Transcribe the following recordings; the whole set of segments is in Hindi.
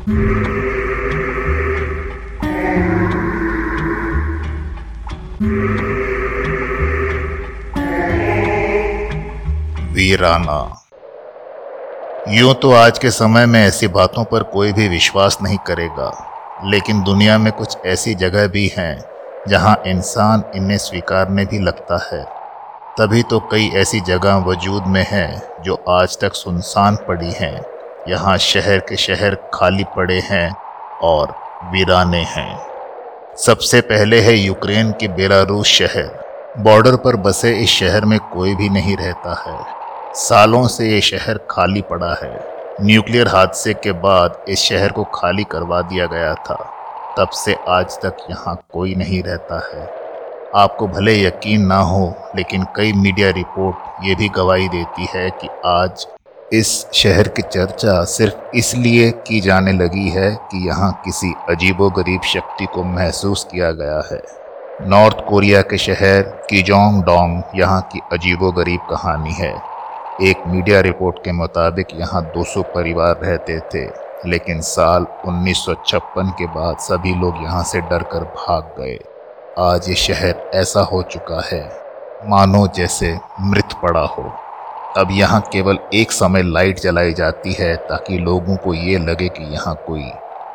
वीराना, यूँ तो आज के समय में ऐसी बातों पर कोई भी विश्वास नहीं करेगा, लेकिन दुनिया में कुछ ऐसी जगह भी हैं, जहाँ इंसान इन्हें स्वीकारने भी लगता है। तभी तो कई ऐसी जगह वजूद में हैं, जो आज तक सुनसान पड़ी हैं। यहाँ शहर के शहर खाली पड़े हैं और वीराने हैं। सबसे पहले है यूक्रेन के बेलारूस शहर। बॉर्डर पर बसे इस शहर में कोई भी नहीं रहता है। सालों से ये शहर खाली पड़ा है। न्यूक्लियर हादसे के बाद इस शहर को खाली करवा दिया गया था। तब से आज तक यहाँ कोई नहीं रहता है। आपको भले यकीन ना हो, लेकिन कई मीडिया रिपोर्ट ये भी गवाही देती है कि आज इस शहर की चर्चा सिर्फ़ इसलिए की जाने लगी है कि यहाँ किसी अजीबोगरीब शक्ति को महसूस किया गया है। नॉर्थ कोरिया के शहर कीजोंग डोंग यहाँ की अजीबोगरीब कहानी है। एक मीडिया रिपोर्ट के मुताबिक यहाँ 200 परिवार रहते थे, लेकिन साल 1956 के बाद सभी लोग यहाँ से डरकर भाग गए। आज ये शहर ऐसा हो चुका है, मानो जैसे मृत पड़ा हो। अब यहाँ केवल एक समय लाइट जलाई जाती है ताकि लोगों को ये लगे कि यहाँ कोई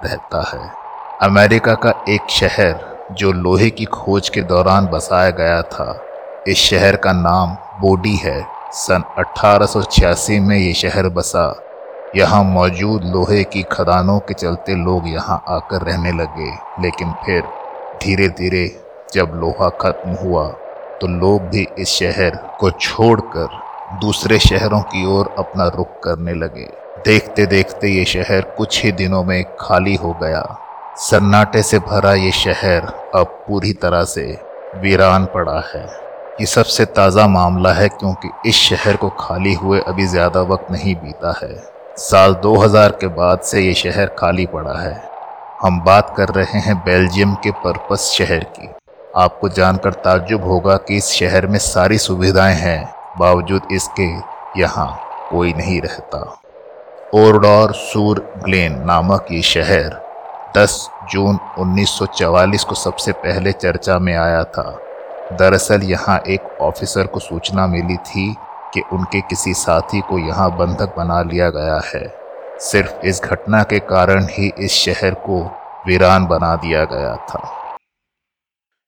रहता है। अमेरिका का एक शहर जो लोहे की खोज के दौरान बसाया गया था, इस शहर का नाम बोडी है। सन 1886 में ये शहर बसा। यहाँ मौजूद लोहे की खदानों के चलते लोग यहाँ आकर रहने लगे, लेकिन फिर धीरे धीरे जब लोहा खत्म हुआ तो लोग भी इस शहर को छोड़कर दूसरे शहरों की ओर अपना रुख करने लगे। देखते देखते ये शहर कुछ ही दिनों में खाली हो गया। सन्नाटे से भरा ये शहर अब पूरी तरह से वीरान पड़ा है। ये सबसे ताज़ा मामला है क्योंकि इस शहर को खाली हुए अभी ज़्यादा वक्त नहीं बीता है। साल 2000 के बाद से ये शहर खाली पड़ा है। हम बात कर रहे हैं बेल्जियम के पर्पस शहर की। आपको जानकर ताज्जुब होगा कि इस शहर में सारी सुविधाएँ हैं। बावजूद इसके यहाँ कोई नहीं रहता। ओरडोर सूर ग्लेन नामक ये शहर 10 जून 1944 को सबसे पहले चर्चा में आया था। दरअसल यहाँ एक ऑफिसर को सूचना मिली थी कि उनके किसी साथी को यहाँ बंधक बना लिया गया है। सिर्फ़ इस घटना के कारण ही इस शहर को वीरान बना दिया गया था।